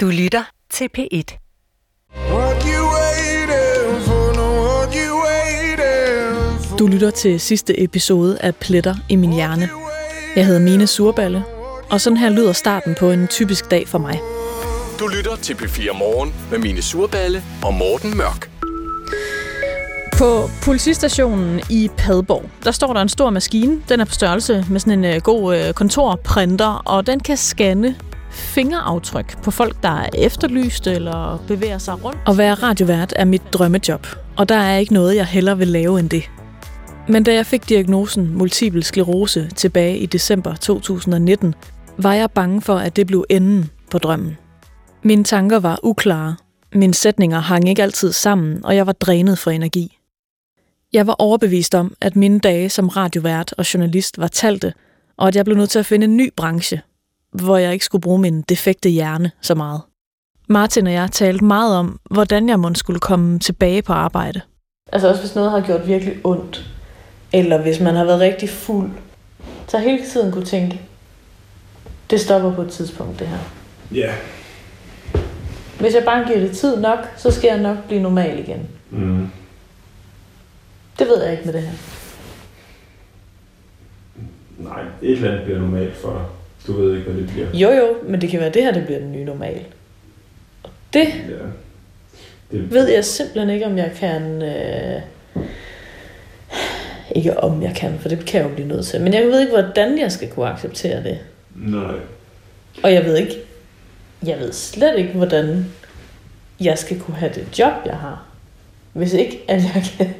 Du lytter til P1. What you waiting for? No, what you waiting for? Du lytter til sidste episode af Pletter i min hjerne. Jeg hedder Mine Surballe, og sådan her lyder starten på en typisk dag for mig. Du lytter til P4 Morgen med Mine Surballe og Morten Mørk. På politistationen i Padborg, der står der en stor maskine. Den er på størrelse med sådan en uh, god uh, kontorprinter, og den kan scanne fingeraftryk på folk, der er efterlyst eller bevæger sig rundt. At være radiovært er mit drømmejob, og der er ikke noget, jeg hellere vil lave end det. Men da jeg fik diagnosen multiple sklerose tilbage i december 2019, var jeg bange for, at det blev enden på drømmen. Mine tanker var uklare, mine sætninger hang ikke altid sammen, og jeg var drænet for energi. Jeg var overbevist om, at mine dage som radiovært og journalist var talte, og at jeg blev nødt til at finde en ny branche, hvor jeg ikke skulle bruge min defekte hjerne så meget. Martin og jeg talte meget om, hvordan jeg måtte skulle komme tilbage på arbejde. Altså også hvis noget har gjort virkelig ondt, eller hvis man har været rigtig fuld, så hele tiden kunne tænke, det stopper på et tidspunkt det her. Ja. Hvis jeg bare giver det tid nok, så skal jeg nok blive normal igen. Mm. Det ved jeg ikke med det her. Nej, et eller andet bliver normalt for dig. Du ved ikke, hvad det bliver. Jo jo, men det kan være, at det her det bliver den nye normal. Og det Ja. Det, ved jeg simpelthen ikke, om jeg kan... Øh... Ikke om jeg kan, for det kan jeg jo blive nødt til. Men jeg ved ikke, hvordan jeg skal kunne acceptere det. Nej. Og jeg ved ikke... Jeg ved slet ikke, hvordan jeg skal kunne have det job, jeg har. Hvis ikke, at jeg kan,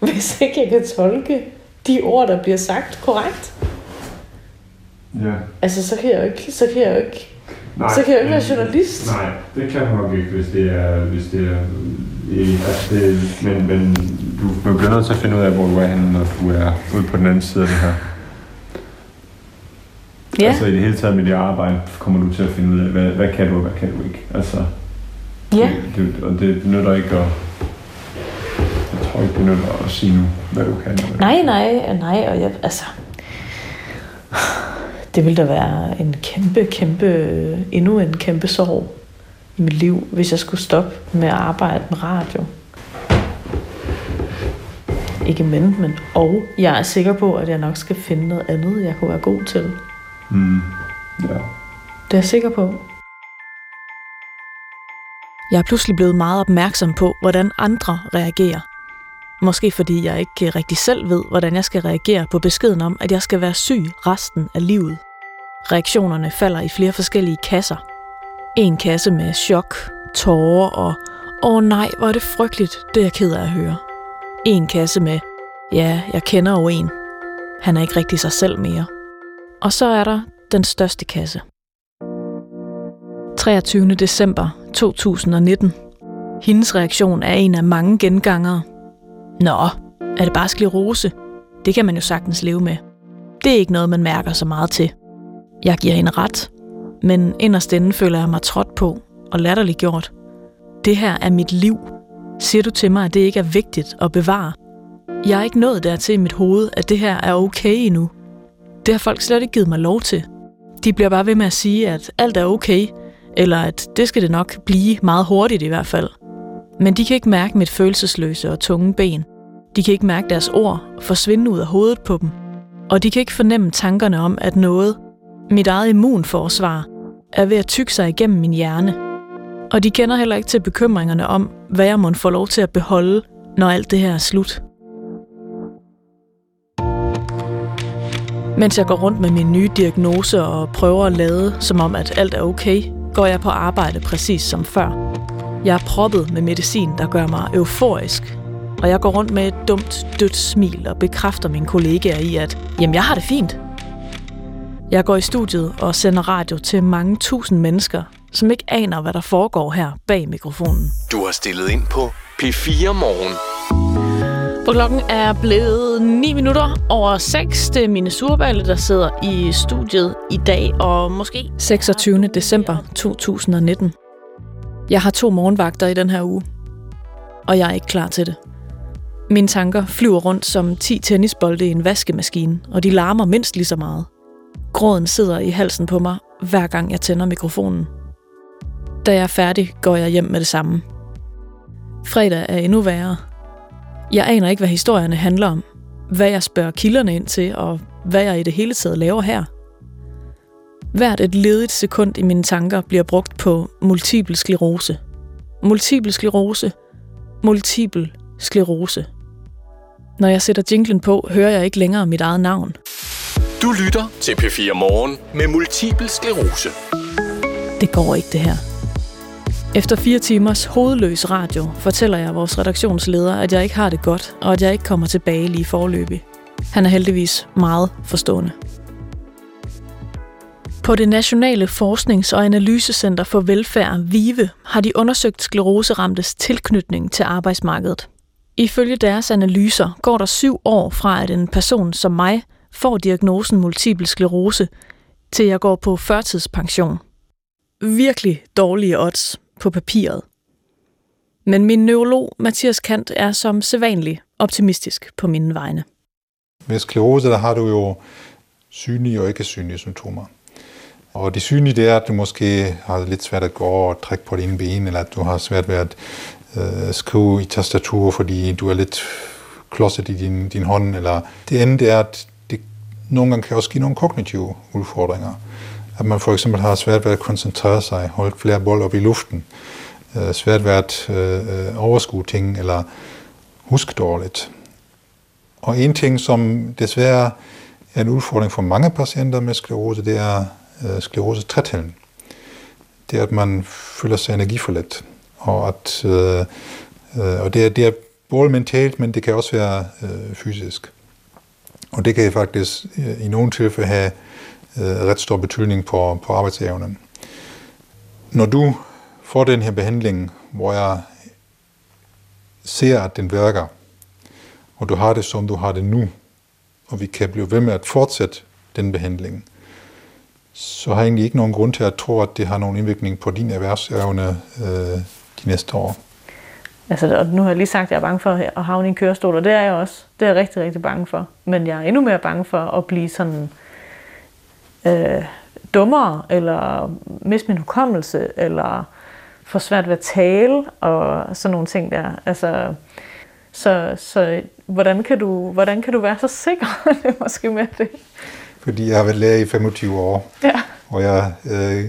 hvis ikke jeg kan tolke de ord, der bliver sagt korrekt. Ja. Altså, så kan jeg jo ikke, så kan jeg jo ikke, Nej. så kan jeg jo ikke være journalist. Nej, det kan du nok ikke, hvis det er... Hvis det er altså det, men, men du, du bliver nødt til at finde ud af, hvor du er henne, når du er ude på den anden side af det her. Ja, Altså i det hele taget med dit arbejde, kommer du til at finde ud af, hvad, hvad kan du og hvad kan du ikke. Altså, ja. det, det, og det nytter ikke at... Jeg tror ikke, det nytter at sige nu, hvad du kan. hvad Nej, nej, nej, og jeg, altså... Det ville da være en kæmpe, kæmpe, endnu en kæmpe sorg i mit liv, hvis jeg skulle stoppe med at arbejde med radio. Ikke men, men og. Jeg er sikker på, at jeg nok skal finde noget andet, jeg kunne være god til. Mm. Ja. Det er jeg sikker på. Jeg er pludselig blevet meget opmærksom på, hvordan andre reagerer. Måske fordi jeg ikke rigtig selv ved, hvordan jeg skal reagere på beskeden om, at jeg skal være syg resten af livet. Reaktionerne falder i flere forskellige kasser. En kasse med chok, tårer og åh oh nej, hvor er det frygteligt, det er jeg ked af at høre. En kasse med ja, jeg kender jo en. Han er ikke rigtig sig selv mere. Og så er der den største kasse. 23. december 2019. Hendes reaktion er en af mange gengangere. Nå, er det bare sklerose? Det kan man jo sagtens leve med. Det er ikke noget, man mærker så meget til. Jeg giver hende ret, men inderst inde føler jeg mig trådt på og latterliggjort. Det her er mit liv. Siger du til mig, at det ikke er vigtigt at bevare? Jeg er ikke nået dertil i mit hoved, at det her er okay endnu. Det har folk slet ikke givet mig lov til. De bliver bare ved med at sige, at alt er okay, eller at det skal det nok blive meget hurtigt i hvert fald. Men de kan ikke mærke mit følelsesløse og tunge ben. De kan ikke mærke deres ord forsvinde ud af hovedet på dem. Og de kan ikke fornemme tankerne om, at noget, mit eget immunforsvar, er ved at tykke sig igennem min hjerne. Og de kender heller ikke til bekymringerne om, hvad jeg må få lov til at beholde, når alt det her er slut. Mens jeg går rundt med min nye diagnose og prøver at lade, som om at alt er okay, går jeg på arbejde præcis som før. Jeg er proppet med medicin, der gør mig euforisk. Og jeg går rundt med et dumt, dødt smil og bekræfter mine kollegaer i, at jamen, jeg har det fint. Jeg går i studiet og sender radio til mange tusind mennesker, som ikke aner, hvad der foregår her bag mikrofonen. Du har stillet ind på P4 Morgen. For klokken er blevet 9 minutter over 6. Det er mine surballe, der sidder i studiet i dag, og måske... 26. december 2019. Jeg har to morgenvagter i den her uge, og jeg er ikke klar til det. Mine tanker flyver rundt som 10 tennisbolde i en vaskemaskine, og de larmer mindst lige så meget. Gråden sidder i halsen på mig, hver gang jeg tænder mikrofonen. Da jeg er færdig, går jeg hjem med det samme. Fredag er endnu værre. Jeg aner ikke, hvad historierne handler om, hvad jeg spørger kilderne ind til, og hvad jeg i det hele taget laver her. Hvert et ledigt sekund i mine tanker bliver brugt på multiple sklerose. Multiple sklerose. Multiple sklerose. Når jeg sætter jinglen på, hører jeg ikke længere mit eget navn. Du lytter til P4 Morgen med multiple sklerose. Det går ikke, det her. Efter fire timers hovedløs radio fortæller jeg vores redaktionsleder, at jeg ikke har det godt, og at jeg ikke kommer tilbage lige forløbig. Han er heldigvis meget forstående. På det Nationale Forsknings- og Analysecenter for Velfærd, VIVE, har de undersøgt skleroseramtes tilknytning til arbejdsmarkedet. Ifølge deres analyser går der syv år fra, at en person som mig får diagnosen multiple sklerose, til jeg går på førtidspension. Virkelig dårlige odds på papiret. Men min neurolog Mathias Kant er som sædvanlig optimistisk på mine vegne. Med sklerose, der har du jo synlige og ikke synlige symptomer. Og det synlige, det er, at du måske har lidt svært at gå og trække på dine ben, eller at du har svært ved at øh, skrive i tastatur, fordi du er lidt klodset i din, din hånd. Eller det andet det er, at det nogle gange kan også give nogle kognitive udfordringer. At man for eksempel har svært ved at koncentrere sig, holde flere bold op i luften, øh, svært ved at øh, overskue ting, eller huske dårligt. Og en ting, som desværre er en udfordring for mange patienter med sklerose, det er øh, sklerose trætheden. Det er, at man føler sig energiforladt. Og, at, øh, øh, og det, er, det er både mentalt, men det kan også være øh, fysisk. Og det kan faktisk øh, i nogle tilfælde have øh, ret stor betydning på, på arbejdsevnen. Når du får den her behandling, hvor jeg ser, at den virker, og du har det, som du har det nu, og vi kan blive ved med at fortsætte den behandling, så har jeg egentlig ikke nogen grund til at tro, at det har nogen indvirkning på din erhvervsevne øh, de næste år. Altså, nu har jeg lige sagt, at jeg er bange for at havne i en kørestol, og det er jeg også. Det er jeg rigtig, rigtig bange for. Men jeg er endnu mere bange for at blive sådan øh, dummere, eller miste min hukommelse, eller få svært ved at tale, og sådan nogle ting der. Altså, så, så hvordan, kan du, hvordan kan du være så sikker det er måske med det? Fordi jeg har været lærer i 25 år, Ja. og jeg øh,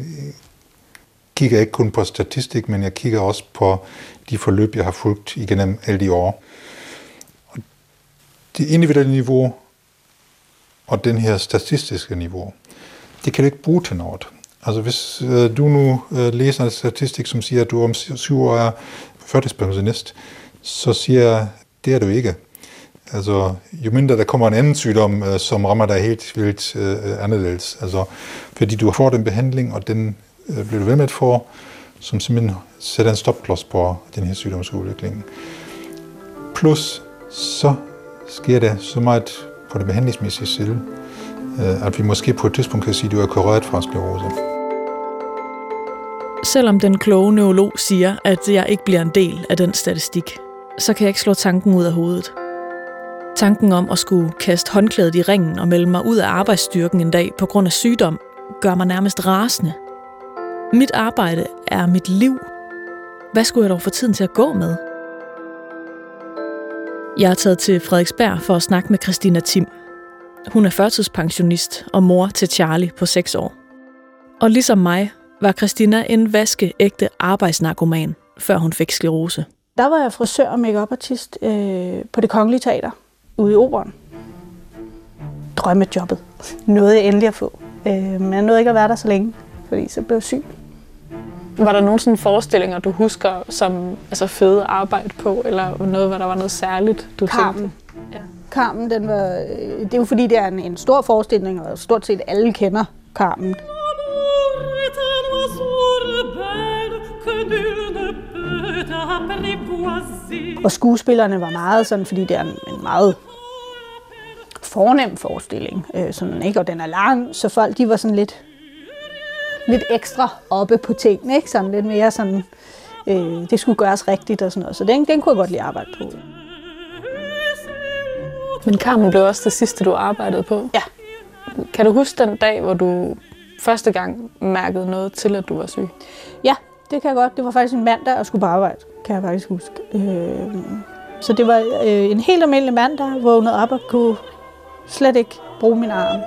kigger ikke kun på statistik, men jeg kigger også på de forløb, jeg har fulgt igennem alle de år. Og det individuelle niveau og den her statistiske niveau, det kan du ikke bruge til noget. Altså hvis øh, du nu øh, læser en statistik, som siger, at du om syv år er førtidspensionist, så siger jeg, det er du ikke. Altså, jo mindre der kommer en anden sygdom, øh, som rammer dig helt vildt øh, anderledes. Altså, fordi du får den behandling, og den øh, bliver du ved med at få, som simpelthen sætter en stopklods på den her sygdomsudvikling. Plus, så sker der så meget på det behandlingsmæssige side, øh, at vi måske på et tidspunkt kan sige, at du er kureret fra sklerose. Selvom den kloge neurolog siger, at jeg ikke bliver en del af den statistik, så kan jeg ikke slå tanken ud af hovedet. Tanken om at skulle kaste håndklædet i ringen og melde mig ud af arbejdsstyrken en dag på grund af sygdom, gør mig nærmest rasende. Mit arbejde er mit liv. Hvad skulle jeg dog få tiden til at gå med? Jeg er taget til Frederiksberg for at snakke med Christina Tim. Hun er førtidspensionist og mor til Charlie på 6 år. Og ligesom mig var Christina en vaskeægte arbejdsnarkoman, før hun fik sklerose. Der var jeg frisør og make artist øh, på det kongelige teater ude i operan. Drømmejobbet. Nåede jeg endelig at få. Øh, men jeg nåede ikke at være der så længe, fordi så blev jeg syg. Var der nogle sådan forestillinger, du husker som altså fede arbejde på, eller noget, hvor der var noget særligt, du Carmen. tænkte? Ja. Carmen, den var, øh, det er jo fordi, det er en, en stor forestilling, og stort set alle kender Carmen. Og skuespillerne var meget sådan, fordi det er en, en meget fornem forestilling, øh, sådan, ikke? og den er lang, så folk de var sådan lidt, lidt ekstra oppe på tingene, ikke? Sådan lidt mere sådan, øh, det skulle gøres rigtigt og sådan noget. Så den, den kunne jeg godt lide at arbejde på. Men Carmen blev også det sidste, du arbejdede på. Ja. Kan du huske den dag, hvor du første gang mærkede noget til, at du var syg? Ja, det kan jeg godt. Det var faktisk en mandag, og skulle på arbejde, kan jeg faktisk huske. Øh, så det var øh, en helt almindelig mandag, vågnede op og kunne slet ikke bruge min arm.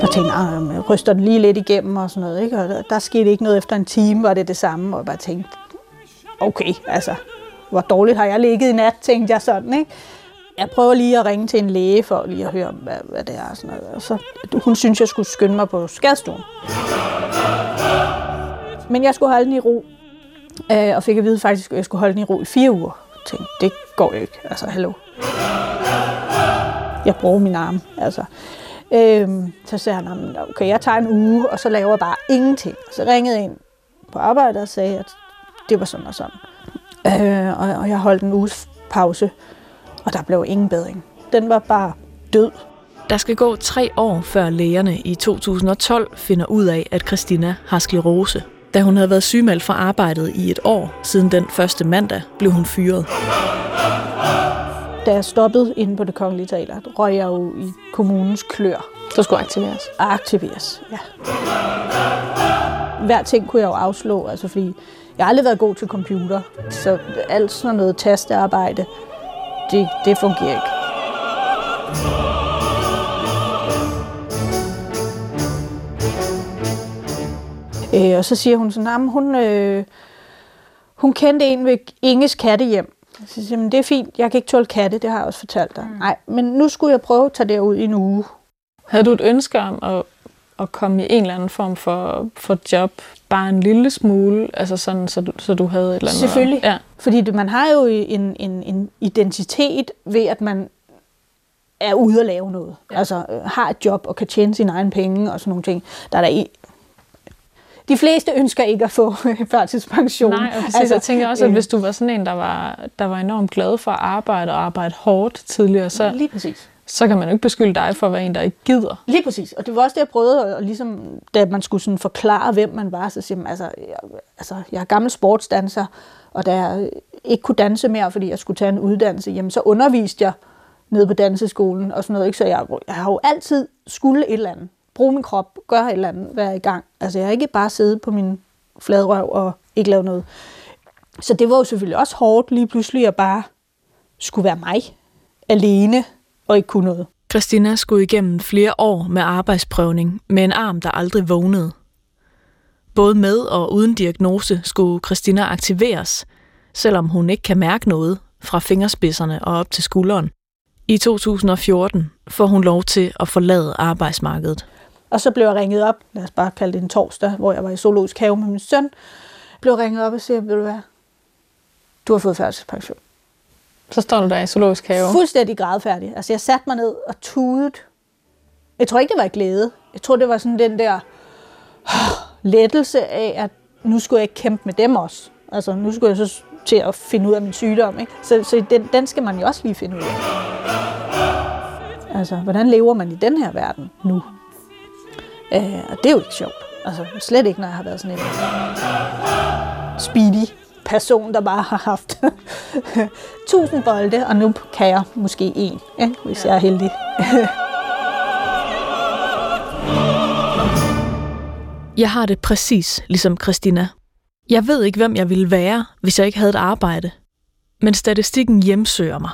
Jeg tænkte, at ah, jeg ryster den lige lidt igennem og sådan noget. Ikke? Og der, der skete ikke noget efter en time, var det det samme. Og jeg bare tænkte, okay, altså, hvor dårligt har jeg ligget i nat, tænkte jeg sådan. Ikke? Jeg prøver lige at ringe til en læge for lige at høre, hvad, hvad det er. Og sådan noget. Og så, hun synes, jeg skulle skynde mig på skadestuen. Men jeg skulle holde den i ro. Øh, og fik at vide faktisk, at jeg skulle holde den i ro i fire uger. Tænkte, det går jo ikke. Altså, hallo. Jeg bruger min arm. Altså. Øhm, så sagde han, okay, jeg tager en uge, og så laver jeg bare ingenting. Så ringede jeg ind på arbejde og sagde, at det var sådan og sådan. Øh, og, og jeg holdt en uges pause, og der blev ingen bedring. Den var bare død. Der skal gå tre år, før lægerne i 2012 finder ud af, at Christina har sklerose. Da hun havde været sygemeldt fra arbejdet i et år, siden den første mandag, blev hun fyret. Da jeg stoppede inde på det kongelige teater, røg jeg jo i kommunens klør. Du skulle aktiveres. Aktiveres, ja. Hver ting kunne jeg jo afslå, altså fordi jeg har aldrig været god til computer, så alt sådan noget tastearbejde, det, det fungerer ikke. Øh, og så siger hun sådan, at hun, øh, hun kendte en ved Inges kattehjem. Så siger jeg, "Men det er fint, jeg kan ikke tåle katte, det har jeg også fortalt dig. Mm. Nej, men nu skulle jeg prøve at tage derud i en uge. Havde du et ønske om at, at komme i en eller anden form for, for job, bare en lille smule, altså sådan, så du, så du havde et eller andet? Selvfølgelig. Ja. Fordi det, man har jo en, en, en identitet ved, at man er ude at lave noget. Ja. Altså øh, har et job og kan tjene sine egne penge og sådan nogle ting. Der er der i, de fleste ønsker ikke at få førtidspension. Nej, og. Altså, jeg tænker også, at hvis du var sådan en, der var, der var enormt glad for at arbejde og arbejde hårdt tidligere, så, Lige præcis. så kan man jo ikke beskylde dig for at være en, der ikke gider. Lige præcis. Og det var også det, jeg prøvede, og ligesom, da man skulle sådan forklare, hvem man var, så siger man, altså, jeg, altså, jeg er gammel sportsdanser, og da jeg ikke kunne danse mere, fordi jeg skulle tage en uddannelse, jamen så underviste jeg nede på danseskolen og sådan noget. Ikke? Så jeg, jeg har jo altid skulle et eller andet. Bruge min krop, gøre et eller andet, være i gang. Altså jeg har ikke bare siddet på min fladrøv og ikke lave noget. Så det var jo selvfølgelig også hårdt lige pludselig at bare skulle være mig alene og ikke kunne noget. Christina skulle igennem flere år med arbejdsprøvning med en arm, der aldrig vågnede. Både med og uden diagnose skulle Christina aktiveres, selvom hun ikke kan mærke noget fra fingerspidserne og op til skulderen. I 2014 får hun lov til at forlade arbejdsmarkedet. Og så blev jeg ringet op, lad os bare kalde det en torsdag, hvor jeg var i zoologisk have med min søn. Blev ringet op og siger, ved du hvad, du har fået førtidspension. Så står du der i zoologisk have. Fuldstændig grædfærdig. Altså jeg satte mig ned og tudede. Jeg tror ikke, det var glæde. Jeg tror, det var sådan den der lettelse af, at nu skulle jeg ikke kæmpe med dem også. Altså nu skulle jeg så til at finde ud af min sygdom. Ikke? Så, så den, den skal man jo også lige finde ud af. Altså, hvordan lever man i den her verden nu? Øh, og det er jo ikke sjovt. Altså, slet ikke, når jeg har været sådan en speedy person, der bare har haft 1000 bolde, og nu kan jeg måske en, ikke? hvis jeg er heldig. Jeg har det præcis ligesom Christina. Jeg ved ikke, hvem jeg ville være, hvis jeg ikke havde et arbejde. Men statistikken hjemsøger mig.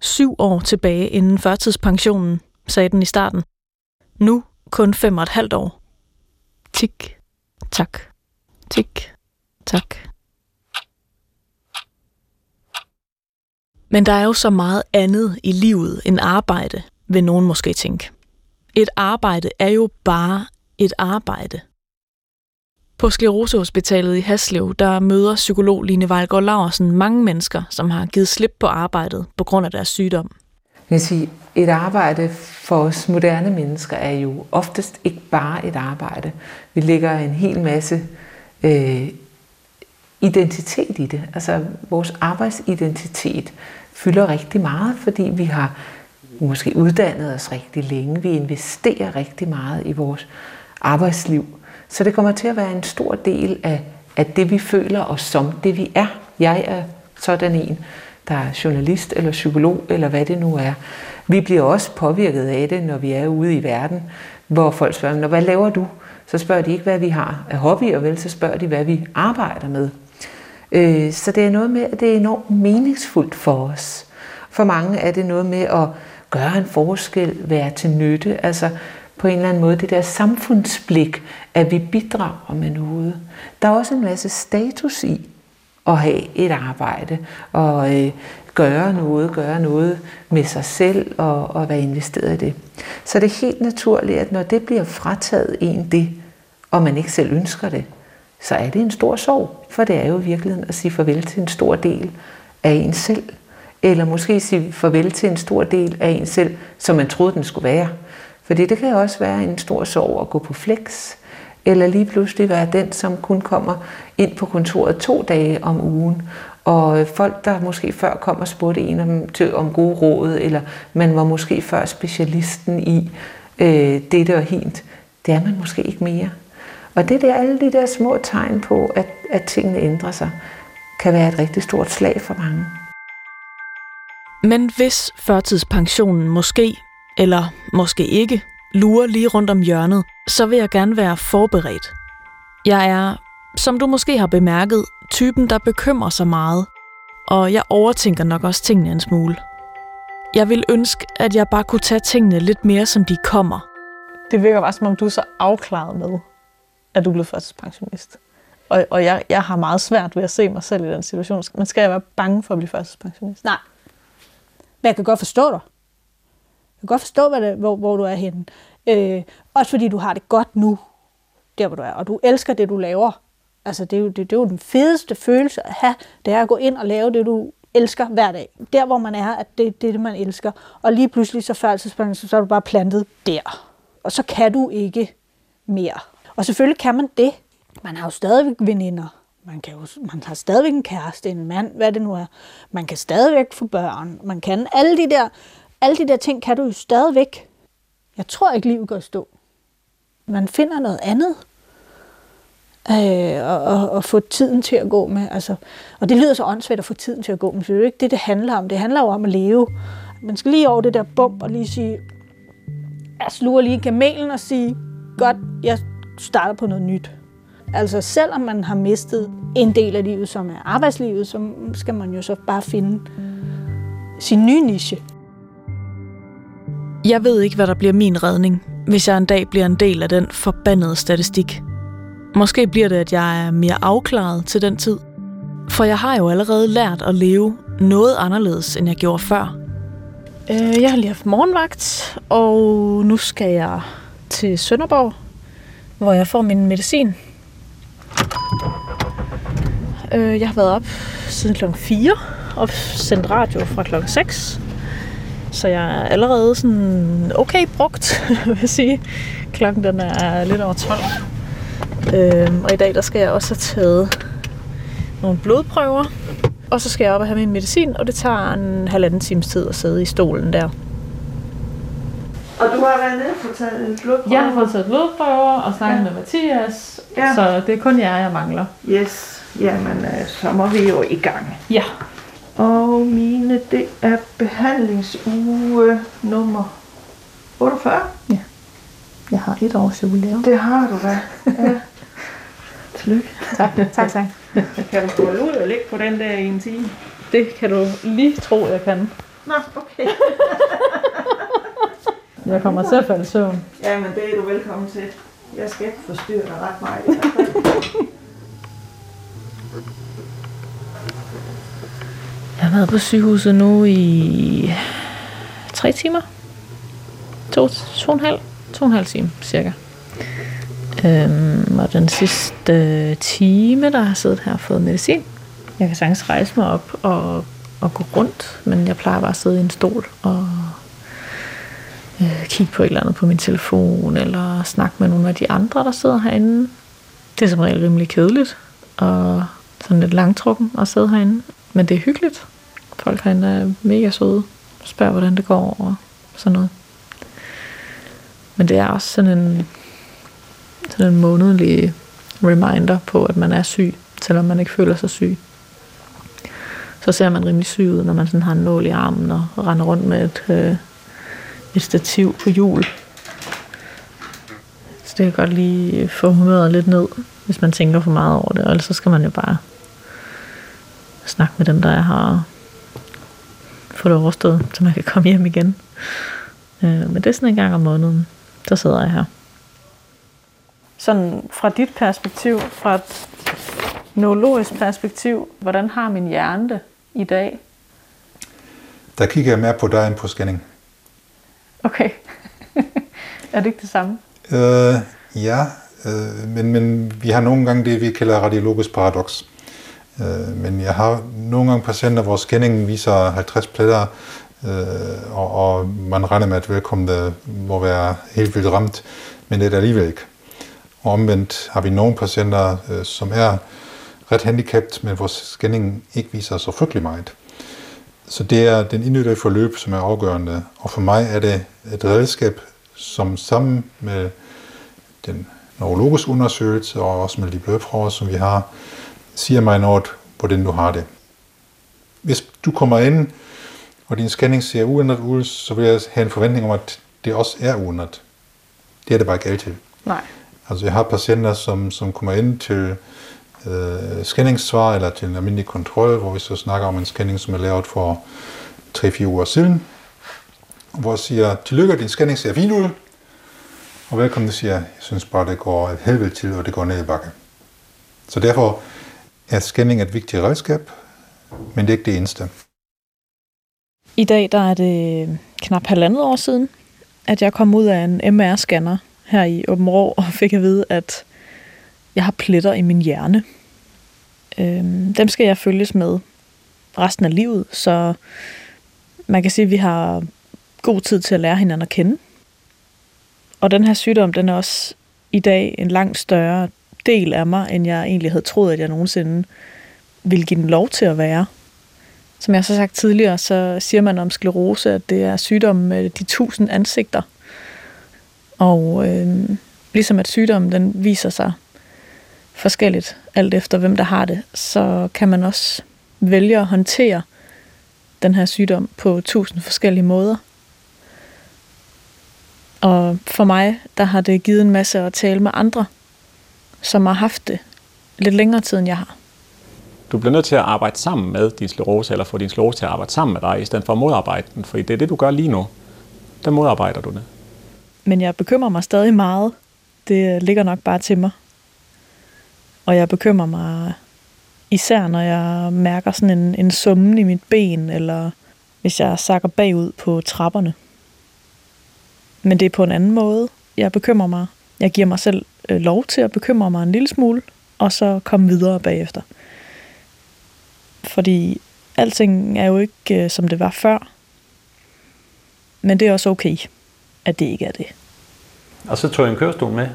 Syv år tilbage inden førtidspensionen, sagde den i starten. Nu kun fem og et halvt år. Tik, tak, tik, tak. Men der er jo så meget andet i livet end arbejde, vil nogen måske tænke. Et arbejde er jo bare et arbejde. På Sklerosehospitalet i Haslev, der møder psykolog Line Vejlgaard Laursen mange mennesker, som har givet slip på arbejdet på grund af deres sygdom. Jeg vil sige, et arbejde for os moderne mennesker er jo oftest ikke bare et arbejde. Vi lægger en hel masse øh, identitet i det. Altså vores arbejdsidentitet fylder rigtig meget, fordi vi har måske uddannet os rigtig længe. Vi investerer rigtig meget i vores arbejdsliv. Så det kommer til at være en stor del af, af det, vi føler os som, det vi er. Jeg er sådan en, der er journalist eller psykolog, eller hvad det nu er. Vi bliver også påvirket af det, når vi er ude i verden, hvor folk spørger, hvad laver du? Så spørger de ikke, hvad vi har af hobbyer, vel, så spørger de, hvad vi arbejder med. Øh, så det er noget med, at det er enormt meningsfuldt for os. For mange er det noget med at gøre en forskel, være til nytte, altså på en eller anden måde det der samfundsblik, at vi bidrager med noget. Der er også en masse status i at have et arbejde og øh, gøre noget, gøre noget med sig selv og, og være investeret i det. Så det er helt naturligt, at når det bliver frataget en det, og man ikke selv ønsker det, så er det en stor sorg. For det er jo i virkeligheden at sige farvel til en stor del af en selv. Eller måske sige farvel til en stor del af en selv, som man troede, den skulle være. Fordi det kan også være en stor sorg at gå på flex, eller lige pludselig være den, som kun kommer ind på kontoret to dage om ugen, og folk, der måske før kom og spurgte en om, til, om gode råd, eller man var måske før specialisten i øh, dette og hint, det er man måske ikke mere. Og det der, alle de der små tegn på, at, at tingene ændrer sig, kan være et rigtig stort slag for mange. Men hvis førtidspensionen måske, eller måske ikke, lurer lige rundt om hjørnet, så vil jeg gerne være forberedt. Jeg er, som du måske har bemærket, typen, der bekymrer sig meget, og jeg overtænker nok også tingene en smule. Jeg vil ønske, at jeg bare kunne tage tingene lidt mere, som de kommer. Det virker bare, som om du er så afklaret med, at du er blevet førtidspensionist. Og, og jeg, jeg har meget svært ved at se mig selv i den situation. Men skal jeg være bange for at blive førtidspensionist? Nej. Men jeg kan godt forstå dig. Jeg kan godt forstå, hvad det, hvor, hvor du er henne. Øh, også fordi du har det godt nu, der hvor du er. Og du elsker det, du laver. Altså, det er, jo, det, det er jo den fedeste følelse at have, det er at gå ind og lave det, du elsker hver dag. Der, hvor man er, at det, det er det, man elsker. Og lige pludselig, så før så er du bare plantet der. Og så kan du ikke mere. Og selvfølgelig kan man det. Man har jo stadigvæk veninder. Man, kan jo, man har stadigvæk en kæreste, en mand, hvad det nu er. Man kan stadigvæk få børn. Man kan alle de der, alle de der ting, kan du jo stadigvæk. Jeg tror ikke, livet går i stå. Man finder noget andet øh, og, og, og få tiden til at gå med. Altså, og det lyder så åndssvagt at få tiden til at gå, men det er jo ikke det, det handler om. Det handler jo om at leve. Man skal lige over det der bump og lige sige, jeg sluger lige kamelen og sige, godt, jeg starter på noget nyt. Altså selvom man har mistet en del af livet, som er arbejdslivet, så skal man jo så bare finde sin nye niche. Jeg ved ikke, hvad der bliver min redning, hvis jeg en dag bliver en del af den forbandede statistik. Måske bliver det, at jeg er mere afklaret til den tid. For jeg har jo allerede lært at leve noget anderledes, end jeg gjorde før. Øh, jeg har lige haft morgenvagt, og nu skal jeg til Sønderborg, hvor jeg får min medicin. Øh, jeg har været op siden klokken 4 og sendt radio fra klokken 6. Så jeg er allerede sådan okay brugt, vil jeg sige. Klokken den er lidt over 12. Øh, og i dag der skal jeg også have taget nogle blodprøver. Og så skal jeg op og have min medicin, og det tager en halvanden times tid at sidde i stolen der. Og du har været nede og fået taget blodprøver? Jeg har fået taget blodprøver og snakket ja. med Mathias, Ja. så det er kun jer, jeg mangler. Yes, jamen øh, så må vi jo i gang. Ja. Og mine, det er behandlingsuge nummer 48. Jeg har et års jubilæum. Det har du da. Ja. Tillykke. Tak, tak, tak. Kan du gå ud og ligge på den der i en time? Det kan du lige tro, jeg kan. Nå, okay. Jeg kommer til at falde i søvn. Jamen, det er du velkommen til. Jeg skal ikke forstyrre dig ret meget. Jeg har været på sygehuset nu i tre timer. To, to og en halv, to og en halv time, cirka. Øhm, og den sidste time, der har siddet her og fået medicin. Jeg kan sagtens rejse mig op og, og gå rundt, men jeg plejer bare at sidde i en stol og øh, kigge på et eller andet på min telefon, eller snakke med nogle af de andre, der sidder herinde. Det er som regel rimelig kedeligt, og sådan lidt langtrukken at sidde herinde. Men det er hyggeligt. Folk herinde er mega søde. Spørger, hvordan det går, og sådan noget. Men det er også sådan en, sådan en månedlig reminder på, at man er syg, selvom man ikke føler sig syg. Så ser man rimelig syg ud, når man sådan har en nål i armen og render rundt med et, øh, et stativ på hjul. Så det kan godt lige få humøret lidt ned, hvis man tænker for meget over det. Og ellers så skal man jo bare snakke med dem, der er her og få det overstået, så man kan komme hjem igen. Øh, men det er sådan en gang om måneden, der sidder jeg her. Sådan fra dit perspektiv, fra et neurologisk perspektiv, hvordan har min hjerne det i dag? Der kigger jeg mere på dig end på scanning. Okay. er det ikke det samme? Øh, ja, øh, men, men vi har nogle gange det, vi kalder radiologisk paradoks. Øh, men jeg har nogle gange patienter, hvor scanningen viser 50 pletter, øh, og, og man regner med, at vedkommende må være helt vildt ramt, men det er det alligevel ikke. Og omvendt har vi nogle patienter, øh, som er ret handicappet, men hvor scanningen ikke viser så frygtelig meget. Så det er den individuelle forløb, som er afgørende. Og for mig er det et redskab, som sammen med den neurologiske undersøgelse og også med de blodprøver, som vi har, siger mig noget, hvordan du har det. Hvis du kommer ind, og din scanning ser uændret ud, så vil jeg have en forventning om, at det også er uændret. Det er det bare ikke altid. Nej. Altså jeg har patienter, som, som kommer ind til øh, scanningssvar eller til en almindelig kontrol, hvor vi så snakker om en scanning, som er lavet for 3-4 uger siden, hvor jeg siger, tillykke, din scanning ser fin ud, og velkommen siger, jeg synes bare, det går et helvede til, og det går ned i bakke. Så derfor er scanning et vigtigt redskab, men det er ikke det eneste. I dag der er det øh, knap halvandet år siden, at jeg kom ud af en MR-scanner her i Åben Rå og fik at vide, at jeg har pletter i min hjerne. Øhm, dem skal jeg følges med resten af livet, så man kan sige, at vi har god tid til at lære hinanden at kende. Og den her sygdom, den er også i dag en langt større del af mig, end jeg egentlig havde troet, at jeg nogensinde ville give den lov til at være. Som jeg så sagt tidligere, så siger man om sklerose, at det er sygdommen med de tusind ansigter. Og øh, ligesom at sygdommen den viser sig forskelligt, alt efter hvem der har det, så kan man også vælge at håndtere den her sygdom på tusind forskellige måder. Og for mig, der har det givet en masse at tale med andre, som har haft det lidt længere tid, end jeg har. Du bliver nødt til at arbejde sammen med din sklerose, eller få din sklerose til at arbejde sammen med dig, i stedet for at modarbejde den, for det er det, du gør lige nu. Der modarbejder du det. Men jeg bekymrer mig stadig meget. Det ligger nok bare til mig. Og jeg bekymrer mig især, når jeg mærker sådan en, en summen i mit ben, eller hvis jeg sakker bagud på trapperne. Men det er på en anden måde. Jeg bekymrer mig. Jeg giver mig selv øh, lov til at bekymre mig en lille smule, og så komme videre bagefter. Fordi alting er jo ikke, øh, som det var før. Men det er også okay, at det ikke er det. Og så tog jeg en kørestol med.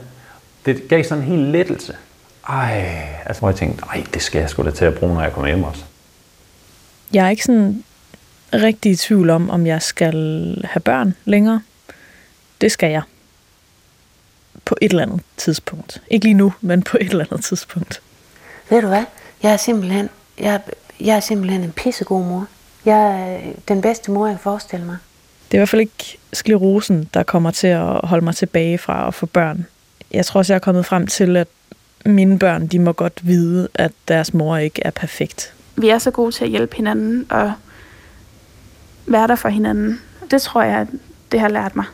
Det gav sådan en helt lettelse. Ej, altså hvor jeg tænkte, ej, det skal jeg sgu da til at bruge, når jeg kommer hjem også. Jeg er ikke sådan rigtig i tvivl om, om jeg skal have børn længere. Det skal jeg. På et eller andet tidspunkt. Ikke lige nu, men på et eller andet tidspunkt. Ved du hvad? Jeg er simpelthen, jeg, jeg er simpelthen en pissegod mor. Jeg er den bedste mor, jeg kan forestille mig. Det er i hvert fald ikke sklerosen, der kommer til at holde mig tilbage fra at få børn. Jeg tror også, jeg er kommet frem til, at mine børn, de må godt vide, at deres mor ikke er perfekt. Vi er så gode til at hjælpe hinanden og være der for hinanden. Det tror jeg, det har lært mig.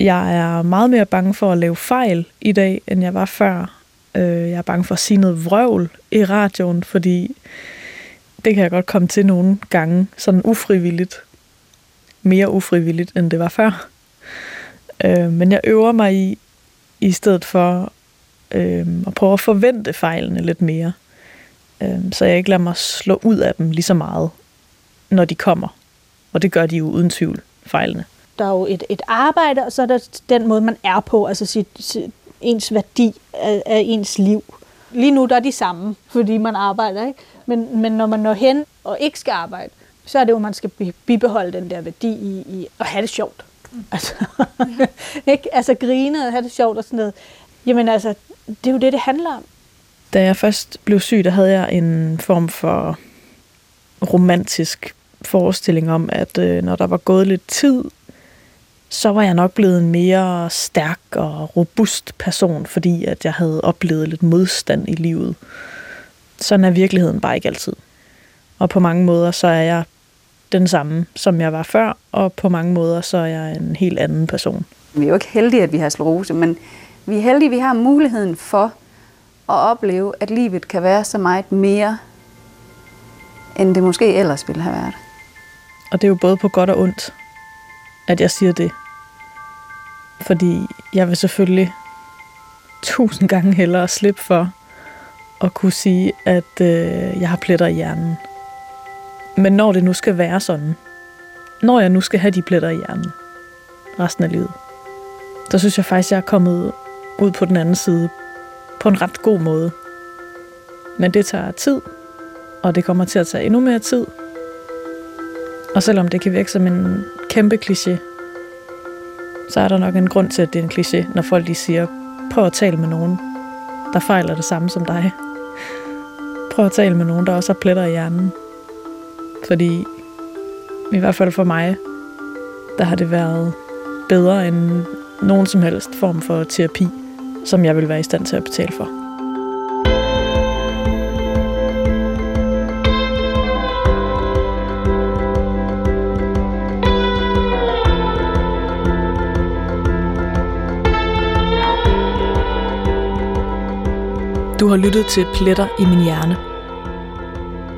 Jeg er meget mere bange for at lave fejl i dag, end jeg var før. Øh, Jeg er bange for at sige noget vrøvl i radioen, fordi det kan jeg godt komme til nogle gange, sådan ufrivilligt. Mere ufrivilligt, end det var før. Øh, Men jeg øver mig i, i stedet for øh, at prøve at forvente fejlene lidt mere. Øh, Så jeg ikke lader mig slå ud af dem lige så meget, når de kommer. Og det gør de jo uden tvivl, fejlene. Der er jo et, et arbejde, og så er der den måde, man er på, altså sit, sit, ens værdi af, af ens liv. Lige nu der er de samme, fordi man arbejder, ikke? Men, men når man når hen og ikke skal arbejde, så er det jo, at man skal bi- bibeholde den der værdi i, i at have det sjovt. Altså, ikke? altså grine og have det sjovt og sådan noget. Jamen altså, det er jo det, det handler om. Da jeg først blev syg, der havde jeg en form for romantisk forestilling om, at øh, når der var gået lidt tid, så var jeg nok blevet en mere stærk og robust person, fordi at jeg havde oplevet lidt modstand i livet. Sådan er virkeligheden bare ikke altid. Og på mange måder, så er jeg den samme, som jeg var før, og på mange måder, så er jeg en helt anden person. Vi er jo ikke heldige, at vi har sklerose, men vi er heldige, at vi har muligheden for at opleve, at livet kan være så meget mere, end det måske ellers ville have været. Og det er jo både på godt og ondt, at jeg siger det. Fordi jeg vil selvfølgelig tusind gange hellere slippe for at kunne sige, at øh, jeg har pletter i hjernen. Men når det nu skal være sådan, når jeg nu skal have de pletter i hjernen resten af livet, så synes jeg faktisk, jeg er kommet ud på den anden side på en ret god måde. Men det tager tid, og det kommer til at tage endnu mere tid. Og selvom det kan virke som en kæmpe kliché, så er der nok en grund til, at det er en kliché, når folk de siger, prøv at tale med nogen, der fejler det samme som dig. Prøv at tale med nogen, der også har pletter i hjernen. Fordi, i hvert fald for mig, der har det været bedre end nogen som helst form for terapi, som jeg vil være i stand til at betale for. Du har lyttet til Pletter i min hjerne.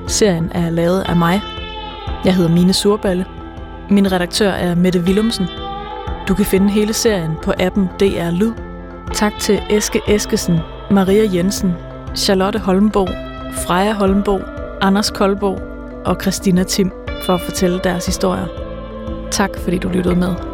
Serien er lavet af mig. Jeg hedder Mine Surballe. Min redaktør er Mette Willumsen. Du kan finde hele serien på appen DR Lyd. Tak til Eske Eskesen, Maria Jensen, Charlotte Holmborg, Freja Holmborg, Anders Koldborg og Christina Tim for at fortælle deres historier. Tak fordi du lyttede med.